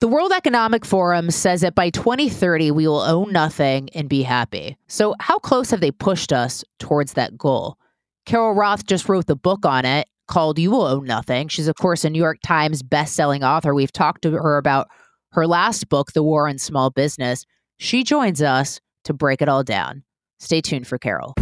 The World Economic Forum says that by 2030, we will own nothing and be happy. So, how close have they pushed us towards that goal? Carol Roth just wrote the book on it called You Will Own Nothing. She's, of course, a New York Times best-selling author. We've talked to her about her last book, The War on Small Business. She joins us to break it all down. Stay tuned for Carol.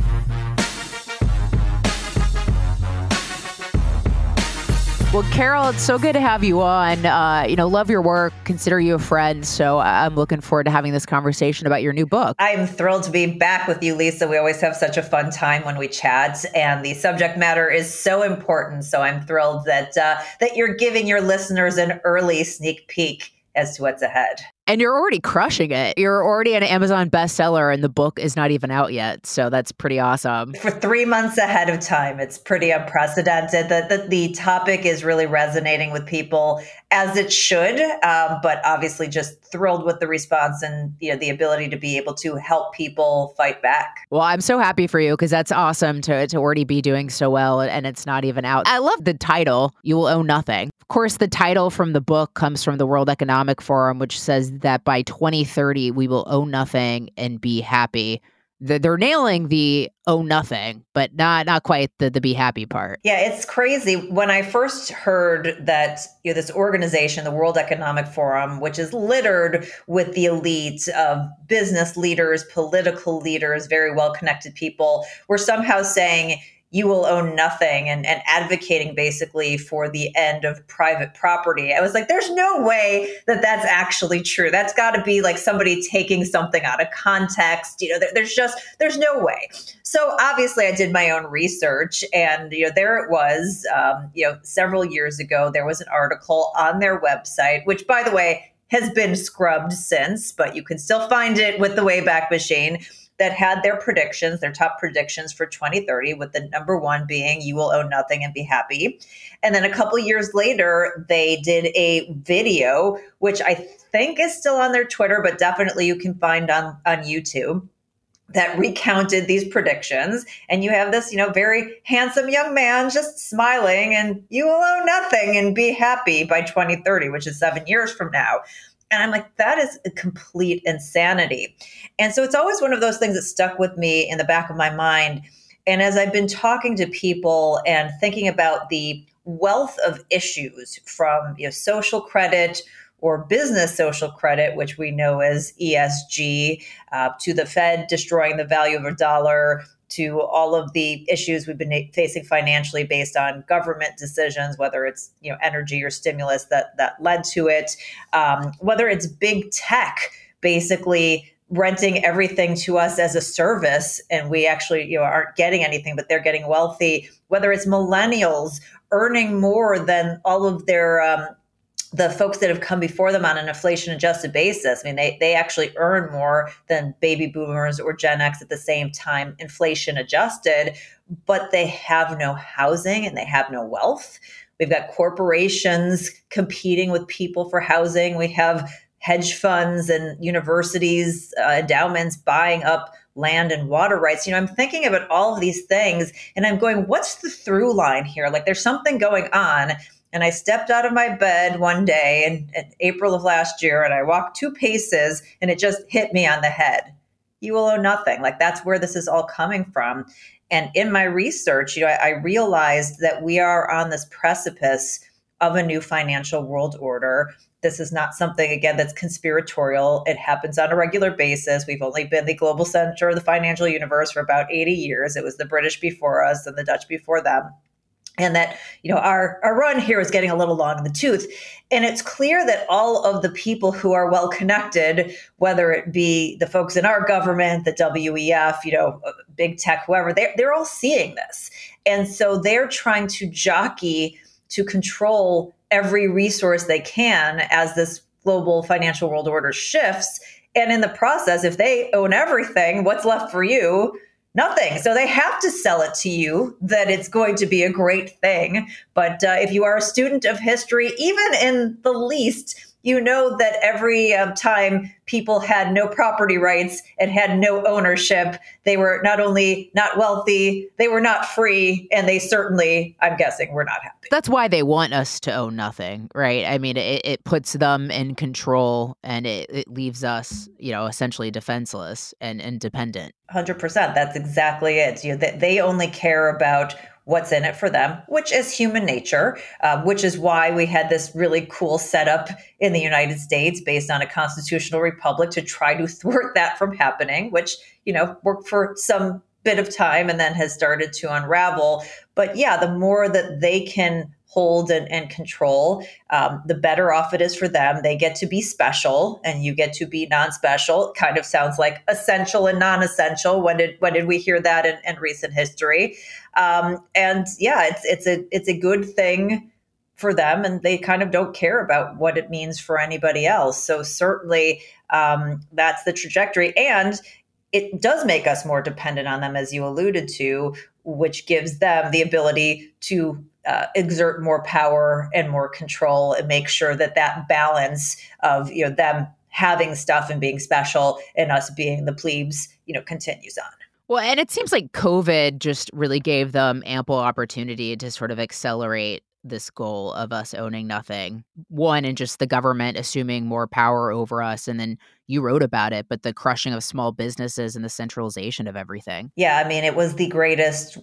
Well, Carol, it's so good to have you on. Uh, you know, love your work, consider you a friend. So I'm looking forward to having this conversation about your new book. I'm thrilled to be back with you, Lisa. We always have such a fun time when we chat, and the subject matter is so important. So I'm thrilled that uh, that you're giving your listeners an early sneak peek as to what's ahead. And you're already crushing it. You're already an Amazon bestseller, and the book is not even out yet. So that's pretty awesome. For three months ahead of time, it's pretty unprecedented. That the, the topic is really resonating with people as it should, um, but obviously just thrilled with the response and you know the ability to be able to help people fight back. Well, I'm so happy for you because that's awesome to, to already be doing so well, and it's not even out. I love the title, You Will Own Nothing. Of course, the title from the book comes from the World Economic Forum, which says that by 2030, we will own nothing and be happy. They're nailing the own nothing, but not not quite the the be happy part. Yeah, it's crazy. When I first heard that you know this organization, the World Economic Forum, which is littered with the elite of business leaders, political leaders, very well connected people, were somehow saying you will own nothing and, and advocating basically for the end of private property. I was like, there's no way that that's actually true. That's got to be like somebody taking something out of context. You know, there, there's just, there's no way. So obviously I did my own research and, you know, there it was, um, you know, several years ago, there was an article on their website, which by the way, has been scrubbed since, but you can still find it with the Wayback Machine that had their predictions, their top predictions for 2030, with the number one being you will own nothing and be happy. And then a couple years later, they did a video, which I think is still on their Twitter, but definitely you can find on, on YouTube that recounted these predictions and you have this you know very handsome young man just smiling and you will own nothing and be happy by 2030 which is 7 years from now and I'm like, that is a complete insanity. And so it's always one of those things that stuck with me in the back of my mind. And as I've been talking to people and thinking about the wealth of issues from you know, social credit or business social credit, which we know as ESG, uh, to the Fed destroying the value of a dollar, to all of the issues we've been facing financially based on government decisions, whether it's you know energy or stimulus that that led to it, um, whether it's big tech basically renting everything to us as a service and we actually you know aren't getting anything but they're getting wealthy whether it's millennials earning more than all of their um, the folks that have come before them on an inflation adjusted basis, I mean, they, they actually earn more than baby boomers or Gen X at the same time, inflation adjusted, but they have no housing and they have no wealth. We've got corporations competing with people for housing. We have hedge funds and universities, uh, endowments buying up land and water rights. You know, I'm thinking about all of these things and I'm going, what's the through line here? Like there's something going on. And I stepped out of my bed one day in, in April of last year and I walked two paces and it just hit me on the head. You will owe nothing. Like that's where this is all coming from. And in my research, you know, I, I realized that we are on this precipice of a new financial world order this is not something, again, that's conspiratorial. It happens on a regular basis. We've only been the global center of the financial universe for about 80 years. It was the British before us and the Dutch before them. And that, you know, our, our run here is getting a little long in the tooth. And it's clear that all of the people who are well connected, whether it be the folks in our government, the WEF, you know, uh, big tech, whoever, they're, they're all seeing this. And so they're trying to jockey to control every resource they can as this global financial world order shifts. And in the process, if they own everything, what's left for you? Nothing. So they have to sell it to you that it's going to be a great thing. But uh, if you are a student of history, even in the least, you know that every um, time people had no property rights and had no ownership, they were not only not wealthy, they were not free, and they certainly, I'm guessing, were not happy. That's why they want us to own nothing, right? I mean, it, it puts them in control and it, it leaves us, you know, essentially defenseless and independent. 100%. That's exactly it. You know, they, they only care about what's in it for them, which is human nature, uh, which is why we had this really cool setup in the United States based on a constitutional republic to try to thwart that from happening, which, you know, worked for some bit of time and then has started to unravel. But yeah, the more that they can hold and, and control, um, the better off it is for them. They get to be special, and you get to be non-special. Kind of sounds like essential and non-essential. When did when did we hear that in, in recent history? Um, and yeah, it's it's a it's a good thing for them, and they kind of don't care about what it means for anybody else. So certainly, um, that's the trajectory, and it does make us more dependent on them, as you alluded to, which gives them the ability to uh, exert more power and more control and make sure that that balance of you know them having stuff and being special and us being the plebes you know continues on. Well and it seems like covid just really gave them ample opportunity to sort of accelerate this goal of us owning nothing. One and just the government assuming more power over us and then you wrote about it but the crushing of small businesses and the centralization of everything. Yeah i mean it was the greatest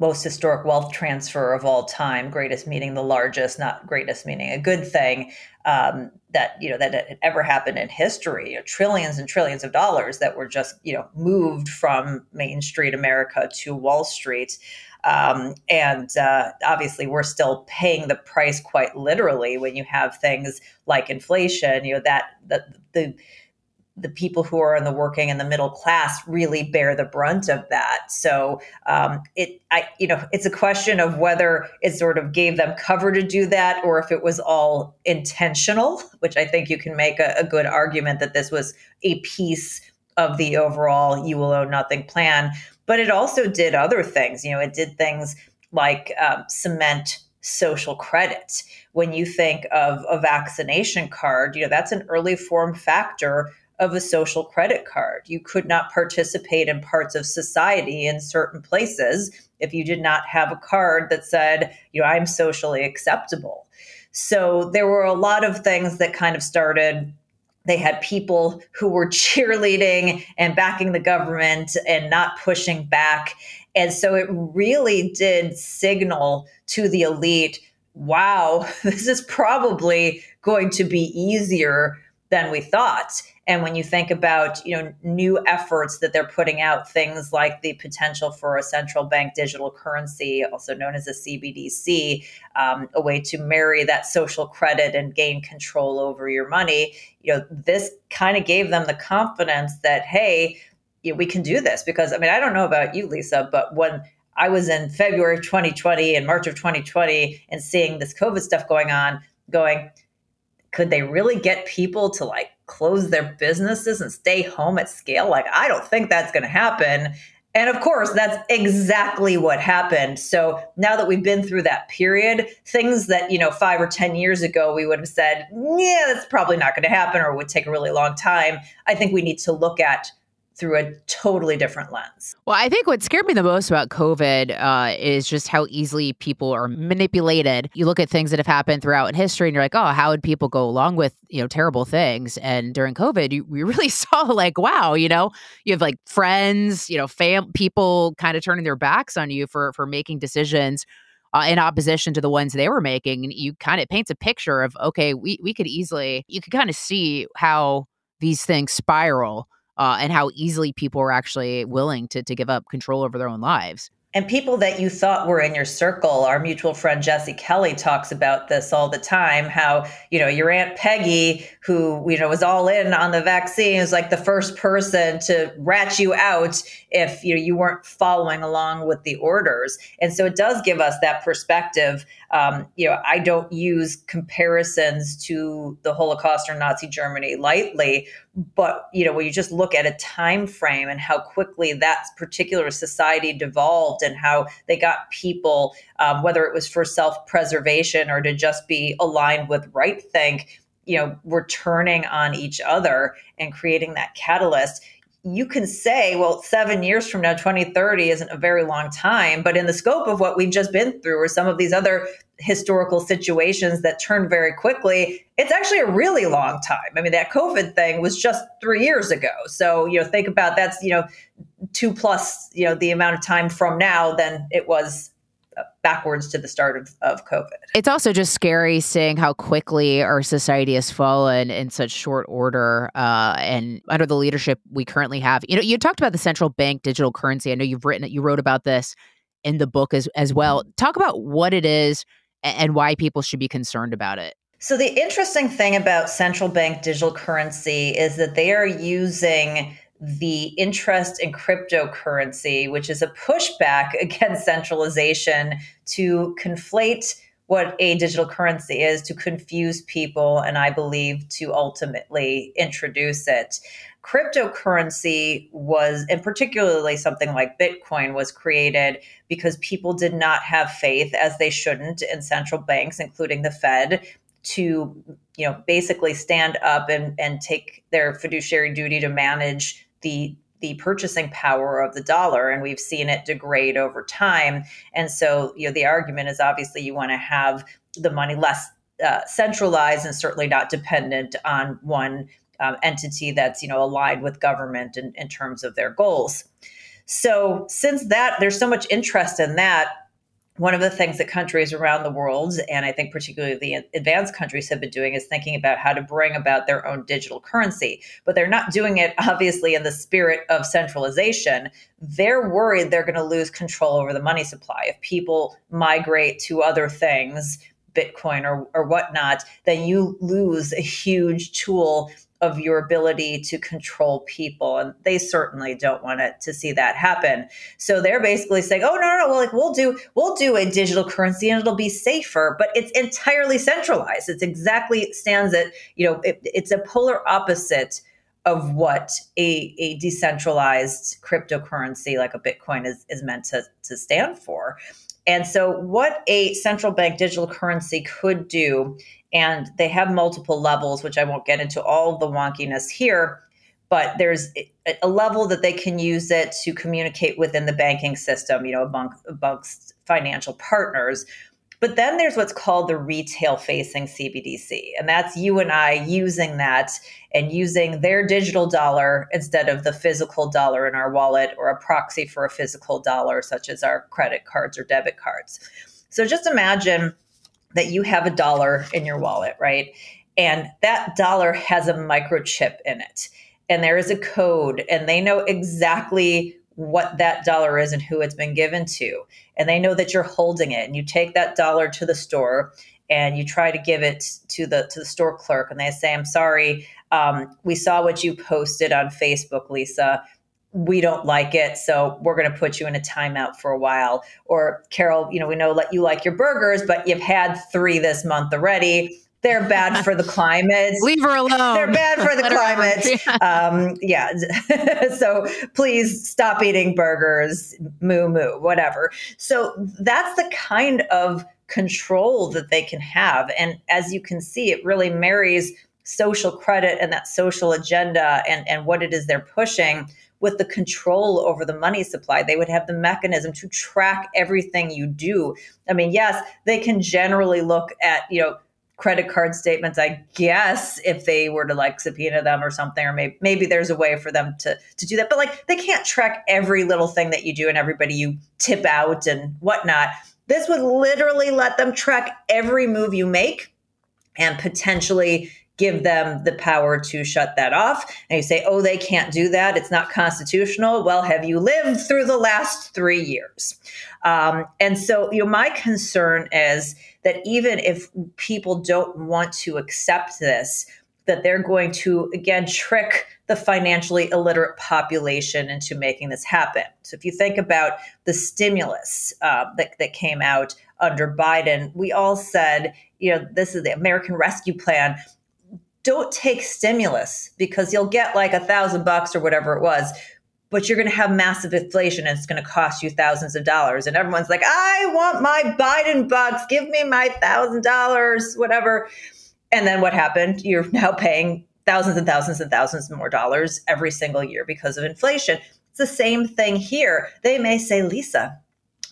most historic wealth transfer of all time greatest meaning the largest not greatest meaning a good thing um, that you know that had ever happened in history. You know, trillions and trillions of dollars that were just you know moved from main street america to wall street um, and uh, obviously we're still paying the price quite literally when you have things like inflation you know that the, the the people who are in the working and the middle class really bear the brunt of that. So um, it, I, you know, it's a question of whether it sort of gave them cover to do that, or if it was all intentional. Which I think you can make a, a good argument that this was a piece of the overall "you will own nothing" plan. But it also did other things. You know, it did things like um, cement social credit. When you think of a vaccination card, you know, that's an early form factor of a social credit card. You could not participate in parts of society in certain places if you did not have a card that said, you know, I'm socially acceptable. So there were a lot of things that kind of started. They had people who were cheerleading and backing the government and not pushing back. And so it really did signal to the elite wow, this is probably going to be easier than we thought. And when you think about, you know, new efforts that they're putting out, things like the potential for a central bank digital currency, also known as a CBDC, um, a way to marry that social credit and gain control over your money, you know, this kind of gave them the confidence that, hey, you know, we can do this. Because I mean, I don't know about you, Lisa, but when I was in February of 2020 and March of 2020 and seeing this COVID stuff going on, going, could they really get people to like close their businesses and stay home at scale? Like, I don't think that's going to happen. And of course, that's exactly what happened. So now that we've been through that period, things that, you know, five or 10 years ago we would have said, yeah, that's probably not going to happen or would take a really long time. I think we need to look at through a totally different lens. Well, I think what scared me the most about COVID uh, is just how easily people are manipulated. You look at things that have happened throughout history, and you're like, oh, how would people go along with you know terrible things? And during COVID, you, we really saw like, wow, you know, you have like friends, you know, fam people kind of turning their backs on you for for making decisions. Uh, in opposition to the ones they were making, and you kind of paints a picture of okay, we we could easily you could kind of see how these things spiral uh, and how easily people are actually willing to, to give up control over their own lives. And people that you thought were in your circle our mutual friend jesse kelly talks about this all the time how you know your aunt peggy who you know was all in on the vaccine is like the first person to rat you out if you know you weren't following along with the orders. And so it does give us that perspective um, you know i don't use comparisons to the holocaust or nazi germany lightly but you know when you just look at a time frame and how quickly that particular society devolved and how they got people um, whether it was for self-preservation or to just be aligned with right think you know were turning on each other and creating that catalyst you can say, well, seven years from now, 2030 isn't a very long time. But in the scope of what we've just been through, or some of these other historical situations that turned very quickly, it's actually a really long time. I mean, that COVID thing was just three years ago. So, you know, think about that's, you know, two plus, you know, the amount of time from now than it was backwards to the start of, of COVID. It's also just scary seeing how quickly our society has fallen in such short order uh, and under the leadership we currently have. You know, you talked about the central bank digital currency. I know you've written it, you wrote about this in the book as, as well. Talk about what it is and why people should be concerned about it. So, the interesting thing about central bank digital currency is that they are using the interest in cryptocurrency, which is a pushback against centralization to conflate what a digital currency is, to confuse people, and I believe to ultimately introduce it. Cryptocurrency was, and particularly something like Bitcoin, was created because people did not have faith, as they shouldn't, in central banks, including the Fed, to you know basically stand up and, and take their fiduciary duty to manage the the purchasing power of the dollar and we've seen it degrade over time. And so you know the argument is obviously you want to have the money less uh, centralized and certainly not dependent on one um, entity that's you know aligned with government in, in terms of their goals. So since that there's so much interest in that one of the things that countries around the world, and I think particularly the advanced countries have been doing, is thinking about how to bring about their own digital currency. But they're not doing it, obviously, in the spirit of centralization. They're worried they're going to lose control over the money supply. If people migrate to other things, Bitcoin or, or whatnot, then you lose a huge tool of your ability to control people and they certainly don't want it to see that happen. So they're basically saying oh no no, no well like we'll do we'll do a digital currency and it'll be safer but it's entirely centralized. It's exactly stands at you know it, it's a polar opposite of what a, a decentralized cryptocurrency like a bitcoin is, is meant to, to stand for and so, what a central bank digital currency could do, and they have multiple levels, which I won't get into all the wonkiness here, but there's a level that they can use it to communicate within the banking system, you know, among, amongst financial partners. But then there's what's called the retail facing CBDC. And that's you and I using that and using their digital dollar instead of the physical dollar in our wallet or a proxy for a physical dollar, such as our credit cards or debit cards. So just imagine that you have a dollar in your wallet, right? And that dollar has a microchip in it. And there is a code, and they know exactly what that dollar is and who it's been given to. And they know that you're holding it. And you take that dollar to the store and you try to give it to the to the store clerk and they say, I'm sorry, um, we saw what you posted on Facebook, Lisa. We don't like it, so we're going to put you in a timeout for a while. Or Carol, you know, we know let you like your burgers, but you've had three this month already they're bad for the climate. Leave her alone. They're bad for the climate. um, yeah. so please stop eating burgers, moo moo, whatever. So that's the kind of control that they can have. And as you can see, it really marries social credit and that social agenda and, and what it is they're pushing with the control over the money supply. They would have the mechanism to track everything you do. I mean, yes, they can generally look at, you know, credit card statements, I guess, if they were to like subpoena them or something, or maybe maybe there's a way for them to to do that. But like they can't track every little thing that you do and everybody you tip out and whatnot. This would literally let them track every move you make and potentially give them the power to shut that off. And you say, oh, they can't do that. It's not constitutional. Well, have you lived through the last three years? Um, and so, you know, my concern is that even if people don't want to accept this, that they're going to again trick the financially illiterate population into making this happen. So if you think about the stimulus uh, that, that came out under Biden, we all said, you know, this is the American Rescue Plan don't take stimulus because you'll get like a thousand bucks or whatever it was but you're going to have massive inflation and it's going to cost you thousands of dollars. And everyone's like i want my biden bucks. Give me my thousand dollars whatever. And then what happened? You're now paying thousands and thousands and thousands more dollars every single year because of inflation. It's the same thing here. They may say lisa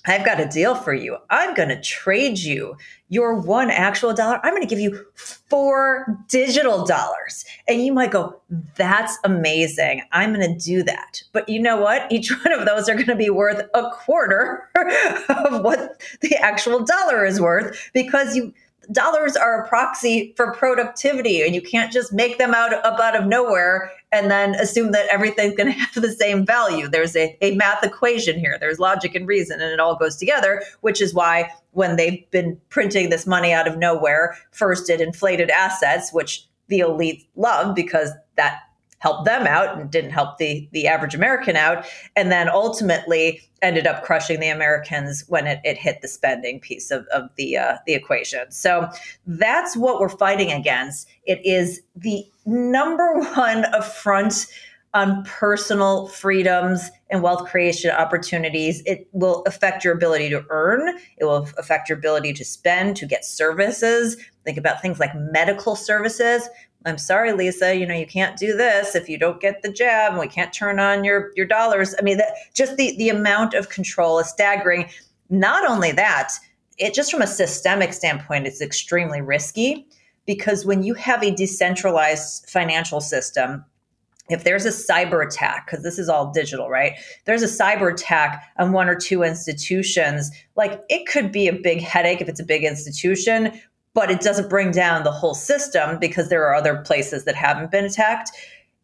I've got a deal for you. I'm going to trade you your one actual dollar. I'm going to give you four digital dollars. And you might go, that's amazing. I'm going to do that. But you know what? Each one of those are going to be worth a quarter of what the actual dollar is worth because you dollars are a proxy for productivity and you can't just make them out up out of nowhere and then assume that everything's going to have the same value. There's a, a math equation here. There's logic and reason and it all goes together which is why when they've been printing this money out of nowhere first it inflated assets which the elite love because that helped them out and didn't help the the average American out, and then ultimately ended up crushing the Americans when it, it hit the spending piece of, of the uh, the equation. So that's what we're fighting against. It is the number one affront on personal freedoms and wealth creation opportunities. It will affect your ability to earn. It will affect your ability to spend, to get services. Think about things like medical services. I'm sorry, Lisa, you know, you can't do this if you don't get the jab and we can't turn on your, your dollars. I mean, that, just the, the amount of control is staggering. Not only that, it just from a systemic standpoint, it's extremely risky because when you have a decentralized financial system, if there's a cyber attack, because this is all digital, right? There's a cyber attack on one or two institutions, like it could be a big headache if it's a big institution, but it doesn't bring down the whole system because there are other places that haven't been attacked.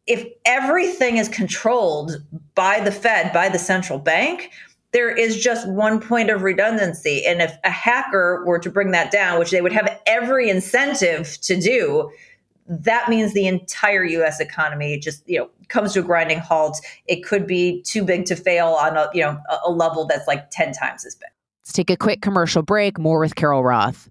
If everything is controlled by the Fed, by the central bank, there is just one point of redundancy. And if a hacker were to bring that down, which they would have every incentive to do, that means the entire US economy just, you know, comes to a grinding halt. It could be too big to fail on a, you know, a level that's like 10 times as big. Let's take a quick commercial break. More with Carol Roth.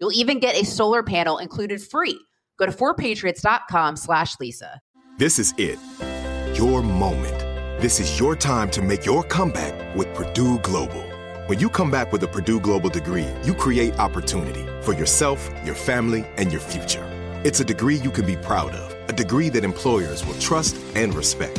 You'll even get a solar panel included free. Go to 4patriots.com slash Lisa. This is it. Your moment. This is your time to make your comeback with Purdue Global. When you come back with a Purdue Global degree, you create opportunity for yourself, your family, and your future. It's a degree you can be proud of a degree that employers will trust and respect.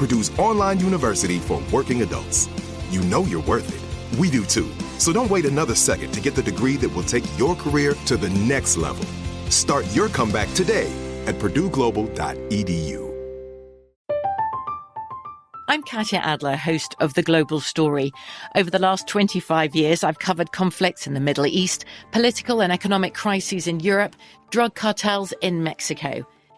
Purdue's online university for working adults. You know you're worth it. We do too. So don't wait another second to get the degree that will take your career to the next level. Start your comeback today at purdueglobal.edu. I'm Katya Adler, host of The Global Story. Over the last 25 years, I've covered conflicts in the Middle East, political and economic crises in Europe, drug cartels in Mexico.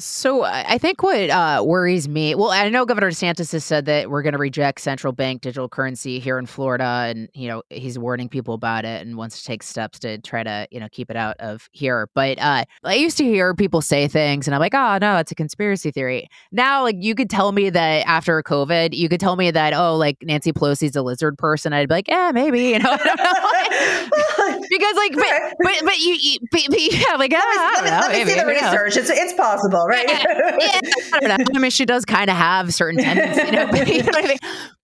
So I think what uh, worries me, well, I know Governor DeSantis has said that we're going to reject central bank digital currency here in Florida, and you know he's warning people about it and wants to take steps to try to you know keep it out of here. But uh, I used to hear people say things, and I'm like, oh no, it's a conspiracy theory. Now, like you could tell me that after COVID, you could tell me that oh, like Nancy Pelosi's a lizard person. I'd be like, yeah, maybe, you know, because like, but but, but you, but, but yeah, like let me, ah, let me, let me maybe, see the know. research. It's it's possible, right? yeah, I don't know. I mean, she does kind of have certain tendencies, you know, but, you know I mean?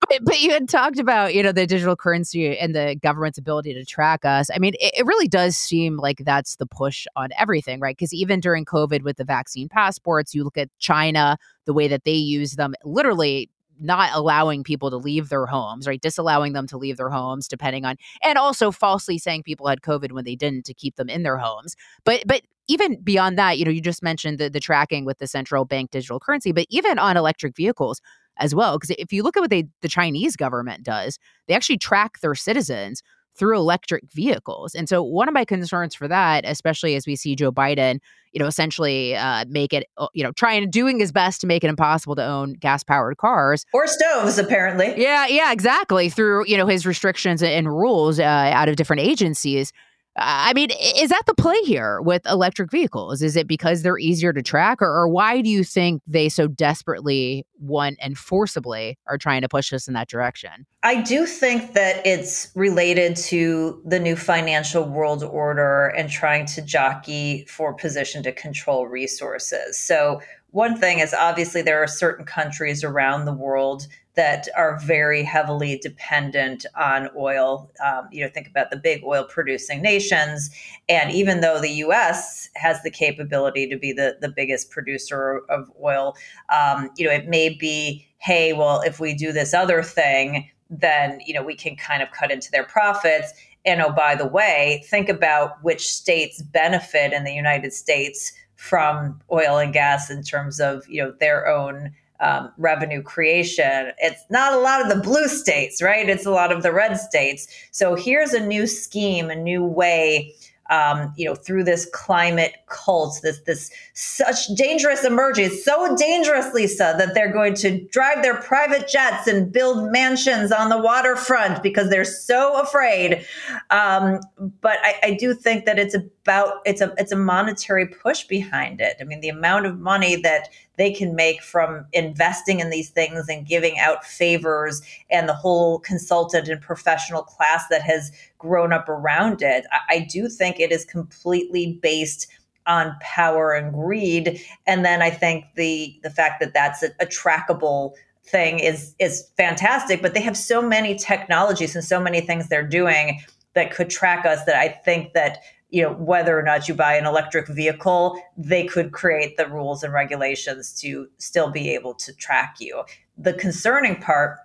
but, but you had talked about, you know, the digital currency and the government's ability to track us. I mean, it, it really does seem like that's the push on everything, right? Because even during COVID with the vaccine passports, you look at China, the way that they use them, literally not allowing people to leave their homes, right? Disallowing them to leave their homes, depending on, and also falsely saying people had COVID when they didn't to keep them in their homes. But but even beyond that, you know, you just mentioned the, the tracking with the central bank digital currency, but even on electric vehicles as well. Because if you look at what they the Chinese government does, they actually track their citizens through electric vehicles. And so one of my concerns for that, especially as we see Joe Biden, you know, essentially uh, make it, uh, you know, trying doing his best to make it impossible to own gas powered cars or stoves, apparently. Yeah, yeah, exactly. Through you know his restrictions and rules uh, out of different agencies. I mean, is that the play here with electric vehicles? Is it because they're easier to track, or, or why do you think they so desperately want and forcibly are trying to push us in that direction? I do think that it's related to the new financial world order and trying to jockey for position to control resources. So, one thing is obviously there are certain countries around the world that are very heavily dependent on oil. Um, you know, think about the big oil producing nations. And even though the US has the capability to be the, the biggest producer of oil, um, you know, it may be, hey, well, if we do this other thing, then, you know, we can kind of cut into their profits. And oh, by the way, think about which states benefit in the United States from oil and gas in terms of, you know, their own um, revenue creation. It's not a lot of the blue states, right? It's a lot of the red states. So here's a new scheme, a new way um, you know, through this climate cult, this this such dangerous emerges, so dangerous, Lisa, that they're going to drive their private jets and build mansions on the waterfront because they're so afraid. Um, but I, I do think that it's about it's a it's a monetary push behind it. I mean, the amount of money that they can make from investing in these things and giving out favors and the whole consultant and professional class that has grown up around it. I, I do think it is completely based on power and greed. And then I think the the fact that that's a, a trackable thing is is fantastic. But they have so many technologies and so many things they're doing that could track us that I think that you know whether or not you buy an electric vehicle they could create the rules and regulations to still be able to track you. The concerning part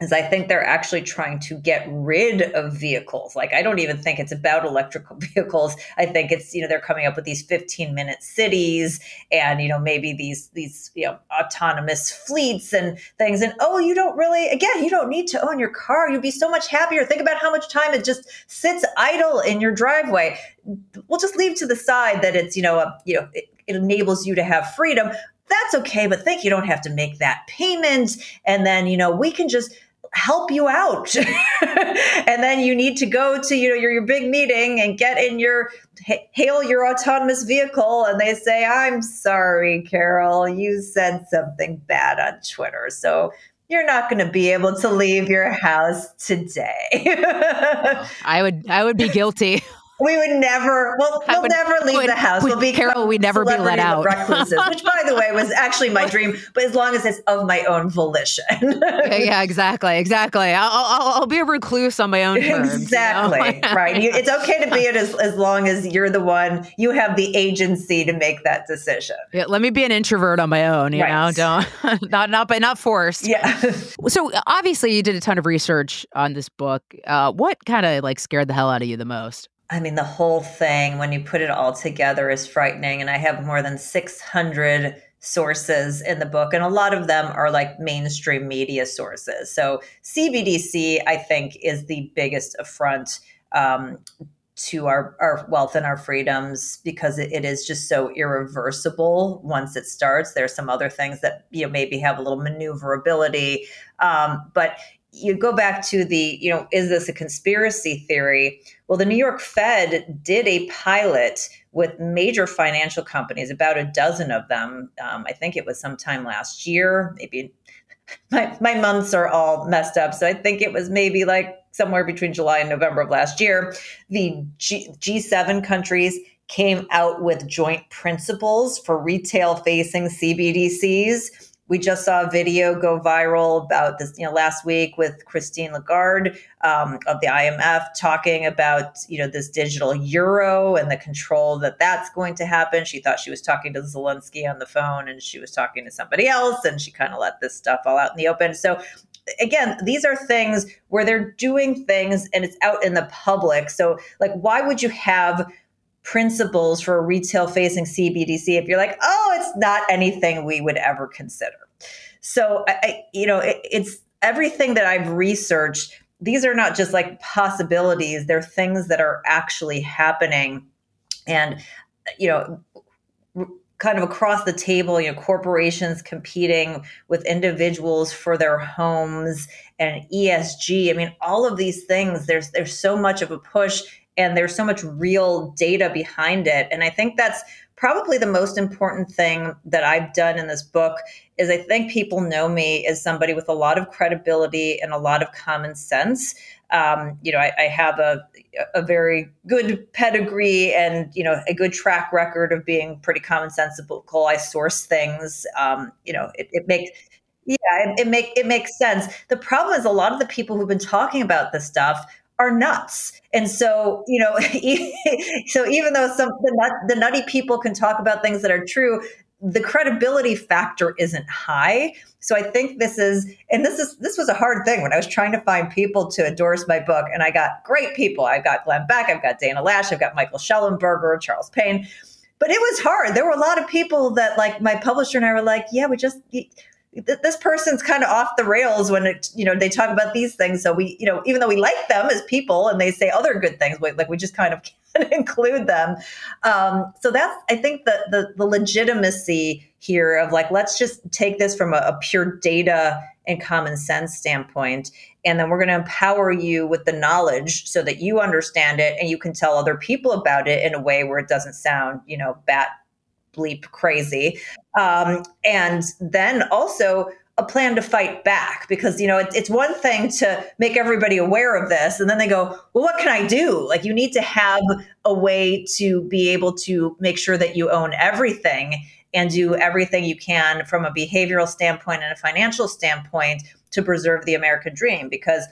is I think they're actually trying to get rid of vehicles. Like I don't even think it's about electrical vehicles. I think it's you know they're coming up with these 15 minute cities and you know maybe these these you know autonomous fleets and things and oh you don't really again you don't need to own your car. You'd be so much happier. Think about how much time it just sits idle in your driveway. We'll just leave to the side that it's you know a, you know it, it enables you to have freedom. That's okay, but think you don't have to make that payment and then you know we can just help you out. and then you need to go to you know your, your big meeting and get in your hail your autonomous vehicle and they say i'm sorry carol you said something bad on twitter so you're not going to be able to leave your house today. I would I would be guilty. We would never. Well, we'll would, never leave would, the house. We'll be Carol. We'd never be let out. recluses, which, by the way, was actually my dream. But as long as it's of my own volition. yeah, yeah, exactly, exactly. I'll, I'll, I'll, be a recluse on my own terms. Exactly. You know? right. You, it's okay to be it as, as long as you're the one. You have the agency to make that decision. Yeah. Let me be an introvert on my own. You right. know, don't not not but not forced. Yeah. so obviously, you did a ton of research on this book. Uh, what kind of like scared the hell out of you the most? I mean, the whole thing, when you put it all together, is frightening. And I have more than 600 sources in the book, and a lot of them are like mainstream media sources. So, CBDC, I think, is the biggest affront um, to our, our wealth and our freedoms because it, it is just so irreversible once it starts. There's some other things that you know maybe have a little maneuverability, um, but you go back to the, you know, is this a conspiracy theory? Well, the New York Fed did a pilot with major financial companies, about a dozen of them. Um, I think it was sometime last year, maybe my, my months are all messed up. So I think it was maybe like somewhere between July and November of last year. The G, G7 countries came out with joint principles for retail facing CBDCs we just saw a video go viral about this, you know, last week with Christine Lagarde um, of the IMF talking about, you know, this digital euro and the control that that's going to happen. She thought she was talking to Zelensky on the phone and she was talking to somebody else and she kind of let this stuff all out in the open. So again, these are things where they're doing things and it's out in the public. So like why would you have principles for a retail facing CBDC if you're like, oh, it's not anything we would ever consider. So, I, you know, it, it's everything that I've researched. These are not just like possibilities, they're things that are actually happening. And, you know, kind of across the table, you know, corporations competing with individuals for their homes and ESG. I mean, all of these things, there's there's so much of a push and there's so much real data behind it. And I think that's probably the most important thing that I've done in this book is I think people know me as somebody with a lot of credibility and a lot of common sense. Um, you know, I, I, have a, a very good pedigree and, you know, a good track record of being pretty common sensible. I source things, um, you know, it, it makes, yeah, it, it make it makes sense. The problem is a lot of the people who've been talking about this stuff are nuts. And so, you know, so even though some the, nut, the nutty people can talk about things that are true, the credibility factor isn't high. So I think this is, and this is this was a hard thing when I was trying to find people to endorse my book, and I got great people. I've got Glenn Beck, I've got Dana Loesch, I've got Michael Shellenberger, Charles Payne. But it was hard. There were a lot of people that, like my publisher and I, were like, "Yeah, we just this person's kind of off the rails when it you know they talk about these things. So we you know even though we like them as people and they say other good things like we just kind of can't include them. Um, so that's i think the, the, the legitimacy here of like let's just take this from a, a pure data and common sense standpoint and then we're going to empower you with the knowledge so that you understand it and you can tell other people about it in a way where it doesn't sound you know bat bleep crazy. Um, and then also a plan to fight back because you know it, it's one thing to make everybody aware of this and then they go well what can i do like you need to have a way to be able to make sure that you own everything and do everything you can from a behavioral standpoint and a financial standpoint to preserve the american dream because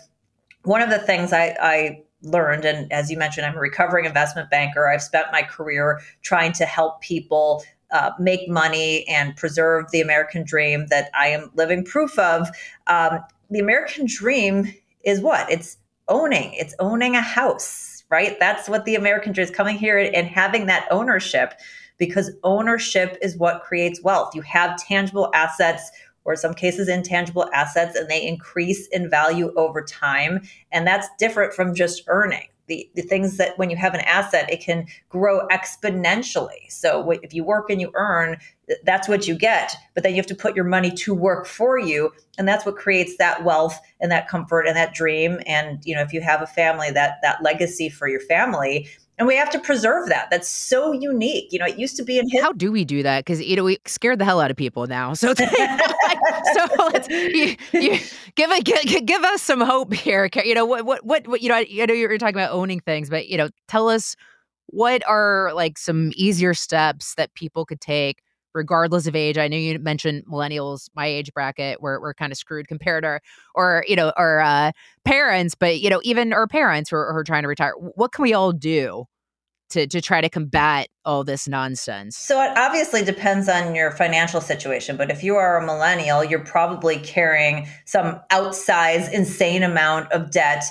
one of the things I, I learned and as you mentioned i'm a recovering investment banker i've spent my career trying to help people uh, make money and preserve the american dream that i am living proof of um, the American dream is what? It's owning. It's owning a house, right? That's what the American dream is coming here and having that ownership because ownership is what creates wealth. You have tangible assets or some cases intangible assets and they increase in value over time and that's different from just earning the, the things that when you have an asset, it can grow exponentially. So if you work and you earn, that's what you get. But then you have to put your money to work for you. And that's what creates that wealth and that comfort and that dream. And, you know, if you have a family, that that legacy for your family and we have to preserve that. That's so unique. You know, it used to be in his. How do we do that? Because you know we scared the hell out of people now. So, so let's you, you, give a give, give, us some hope here. You know what what what, what you know I, know you're talking about owning things, but you know tell us what are like some easier steps that people could take regardless of age. I know you mentioned millennials, my age bracket, we're, we're kind of screwed compared to, or, you know, our uh, parents, but, you know, even our parents who are, who are trying to retire. What can we all do to, to try to combat all this nonsense? So it obviously depends on your financial situation, but if you are a millennial, you're probably carrying some outsized, insane amount of debt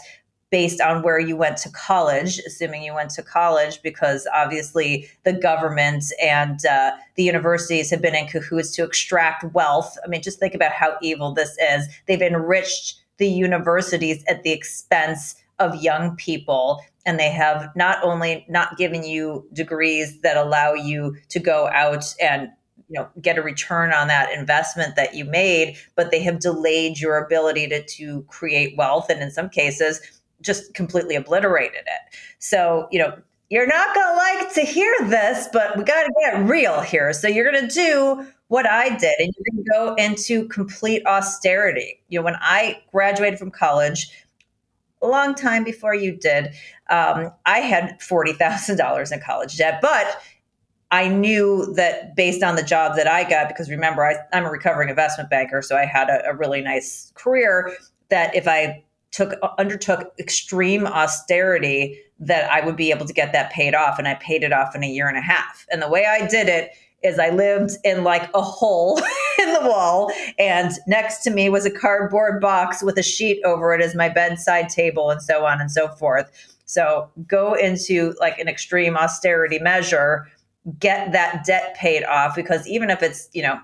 based on where you went to college, assuming you went to college, because obviously the government and uh, the universities have been in cahoots to extract wealth. I mean, just think about how evil this is. They've enriched the universities at the expense of young people. And they have not only not given you degrees that allow you to go out and you know get a return on that investment that you made but they have delayed your ability to, to create wealth and in some cases just completely obliterated it. So, you know, you're not going to like to hear this, but we got to get real here. So, you're going to do what I did, and you're going to go into complete austerity. You know, when I graduated from college, a long time before you did, um, I had $40,000 in college debt, but I knew that based on the job that I got, because remember, I, am a recovering investment banker, so I had a, a really nice career, that if I took undertook extreme austerity that I would be able to get that paid off and I paid it off in a year and a half. And the way I did it is I lived in like a hole in the wall and next to me was a cardboard box with a sheet over it as my bedside table and so on and so forth. So go into like an extreme austerity measure, get that debt paid off because even if it's, you know,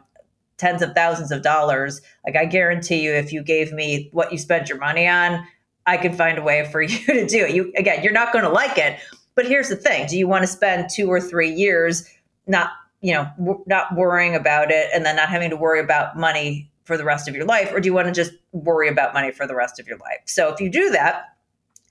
tens of thousands of dollars. Like I guarantee you, if you gave me what you spent your money on, I could find a way for you to do it. You again, you're not going to like it, but here's the thing: Do you want to spend two or three years not, you know, w- not worrying about it, and then not having to worry about money for the rest of your life, or do you want to just worry about money for the rest of your life? So if you do that,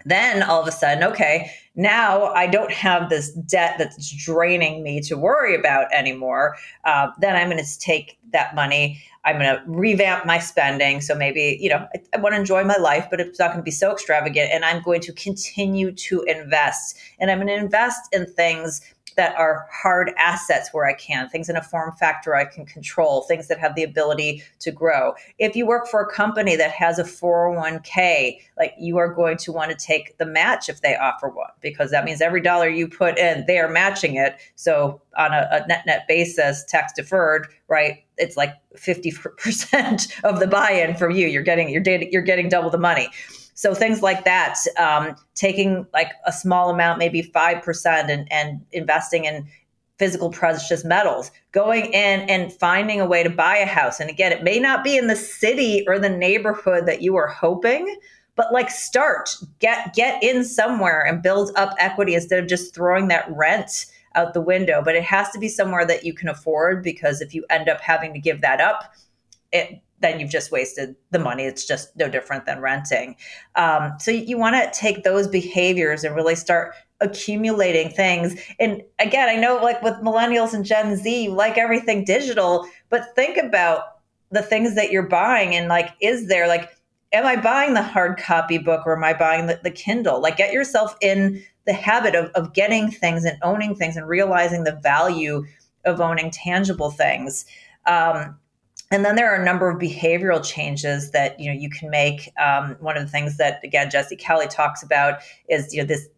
then all of a sudden, okay, now I don't have this debt that's draining me to worry about anymore. Uh, then I'm going to take that money. I'm going to revamp my spending. So maybe, you know, I, I want to enjoy my life, but it's not going to be so extravagant. And I'm going to continue to invest. And I'm going to invest in things that are hard assets where I can, things in a form factor I can control, things that have the ability to grow. If you work for a company that has a 401k, like you are going to want to take the match if they offer one, because that means every dollar you put in, they are matching it. So on a, a net net basis, tax deferred, right? It's like 50% of the buy-in from you. You're getting you're, you're getting double the money. So things like that, um, taking like a small amount, maybe 5%, and, and investing in physical precious metals, going in and finding a way to buy a house. And again, it may not be in the city or the neighborhood that you are hoping, but like start, get get in somewhere and build up equity instead of just throwing that rent out the window. But it has to be somewhere that you can afford because if you end up having to give that up, it then you've just wasted the money. It's just no different than renting. Um, so you, want to take those behaviors and really start accumulating things. And again, I know like with millennials and Gen Z, you like everything digital, but think about the things that you're buying and like, is there like, am I buying the hard copy book or am I buying the, the Kindle? Like, get yourself in the habit of, of getting things and owning things and realizing the value of owning tangible things. Um, and then there are a number of behavioral changes that you know you can make. Um, one of the things that again Jesse Kelly talks about is you know this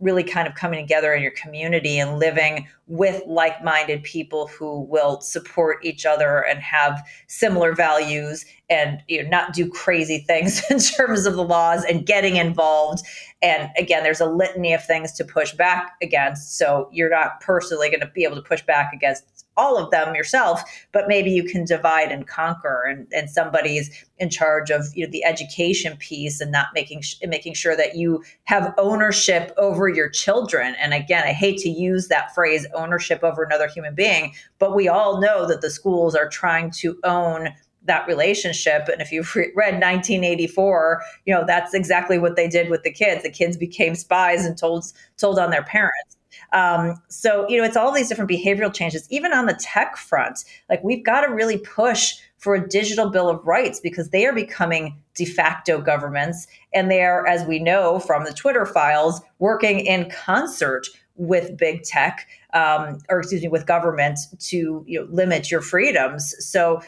really kind of coming together in your community and living with like-minded people who will support each other and have similar values and you know, not do crazy things in terms of the laws and getting involved. And again, there's a litany of things to push back against. So you're not personally going to be able to push back against all of them yourself, but maybe you can divide and conquer, and, and somebody's in charge of you know the education piece and not making sh- making sure that you have ownership over your children. And again, I hate to use that phrase ownership over another human being, but we all know that the schools are trying to own that relationship. And if you've read 1984, you know that's exactly what they did with the kids. The kids became spies and told told on their parents. Um, so, you know, it's all these different behavioral changes, even on the tech front. Like, we've got to really push for a digital bill of rights because they are becoming de facto governments. And they are, as we know from the Twitter files, working in concert with big tech, um, or excuse me, with government to you know, limit your freedoms. So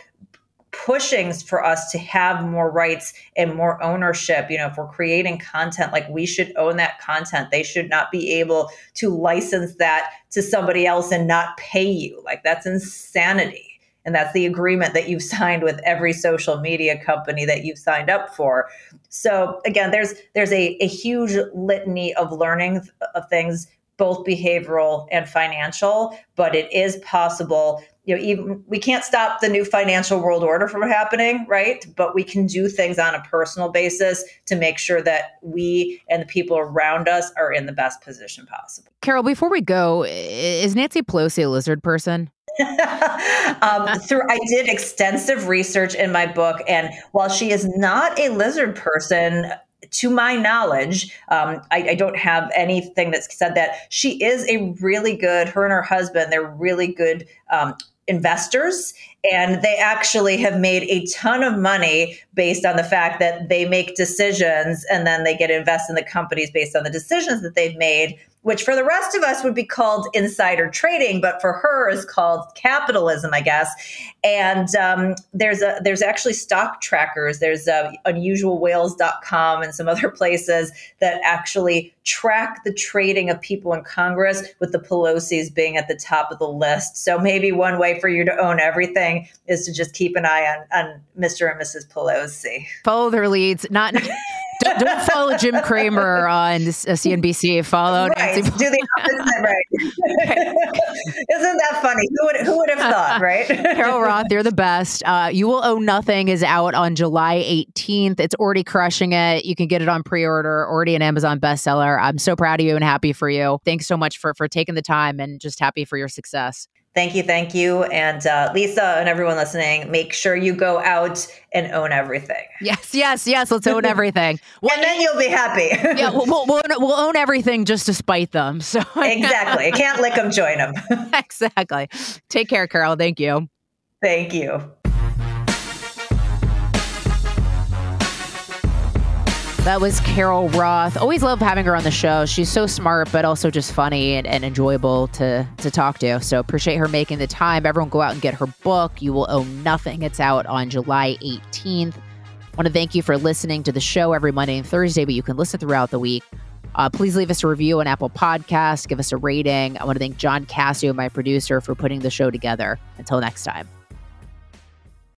pushing for us to have more rights and more ownership. You know, if we're creating content, like we should own that content. They should not be able to license that to somebody else and not pay you. Like that's insanity. And that's the agreement that you've signed with every social media company that you've signed up for. So again, there's there's a, a huge litany of learning of things both behavioral and financial, but it is possible. You know, even we can't stop the new financial world order from happening, right? But we can do things on a personal basis to make sure that we and the people around us are in the best position possible. Carol, before we go, is Nancy Pelosi a lizard person? um, through I did extensive research in my book, and while she is not a lizard person, to my knowledge, um, I, I, don't have anything that's said that she is a really good. Her and her husband, they're really good um, investors and they actually have made a ton of money based on the fact that they make decisions and then they get invest in the companies based on the decisions that they've made which for the rest of us would be called insider trading, but for her is called capitalism, I guess. And um, there's a there's actually stock trackers. There's uh, unusualwhales.com and some other places that actually track the trading of people in Congress, with the Pelosi's being at the top of the list. So maybe one way for you to own everything is to just keep an eye on on Mr. and Mrs. Pelosi. Follow their leads, not don't, don't, follow Jim Cramer on CNBC. Uh, follow right. Nancy. Do the opposite, right? Isn't that funny? Who would who would have thought, right? Carol Roth, you're the best. Uh, you will own nothing is out on July 18th. It's already crushing it. You can get it on pre-order, already an Amazon bestseller. I'm so proud of you and happy for you. Thanks so much for for taking the time and just happy for your success. Thank you, thank you, and uh, Lisa and everyone listening. Make sure you go out and own everything. Yes, yes, yes. Let's own everything, well, and then you'll be happy. yeah, we'll, we'll, we'll, we'll, own everything just to spite them. So exactly, can't lick them, join them. exactly. Take care, Carol. Thank you. Thank you. That was Carol Roth. Always love having her on the show. She's so smart, but also just funny and, and enjoyable to to talk to. So appreciate her making the time. Everyone go out and get her book. You will own nothing. It's out on July 18th. I want to thank you for listening to the show every Monday and Thursday, but you can listen throughout the week. Uh, please leave us a review on Apple Podcasts. Give us a rating. I want to thank John Cassio, my producer, for putting the show together. Until next time.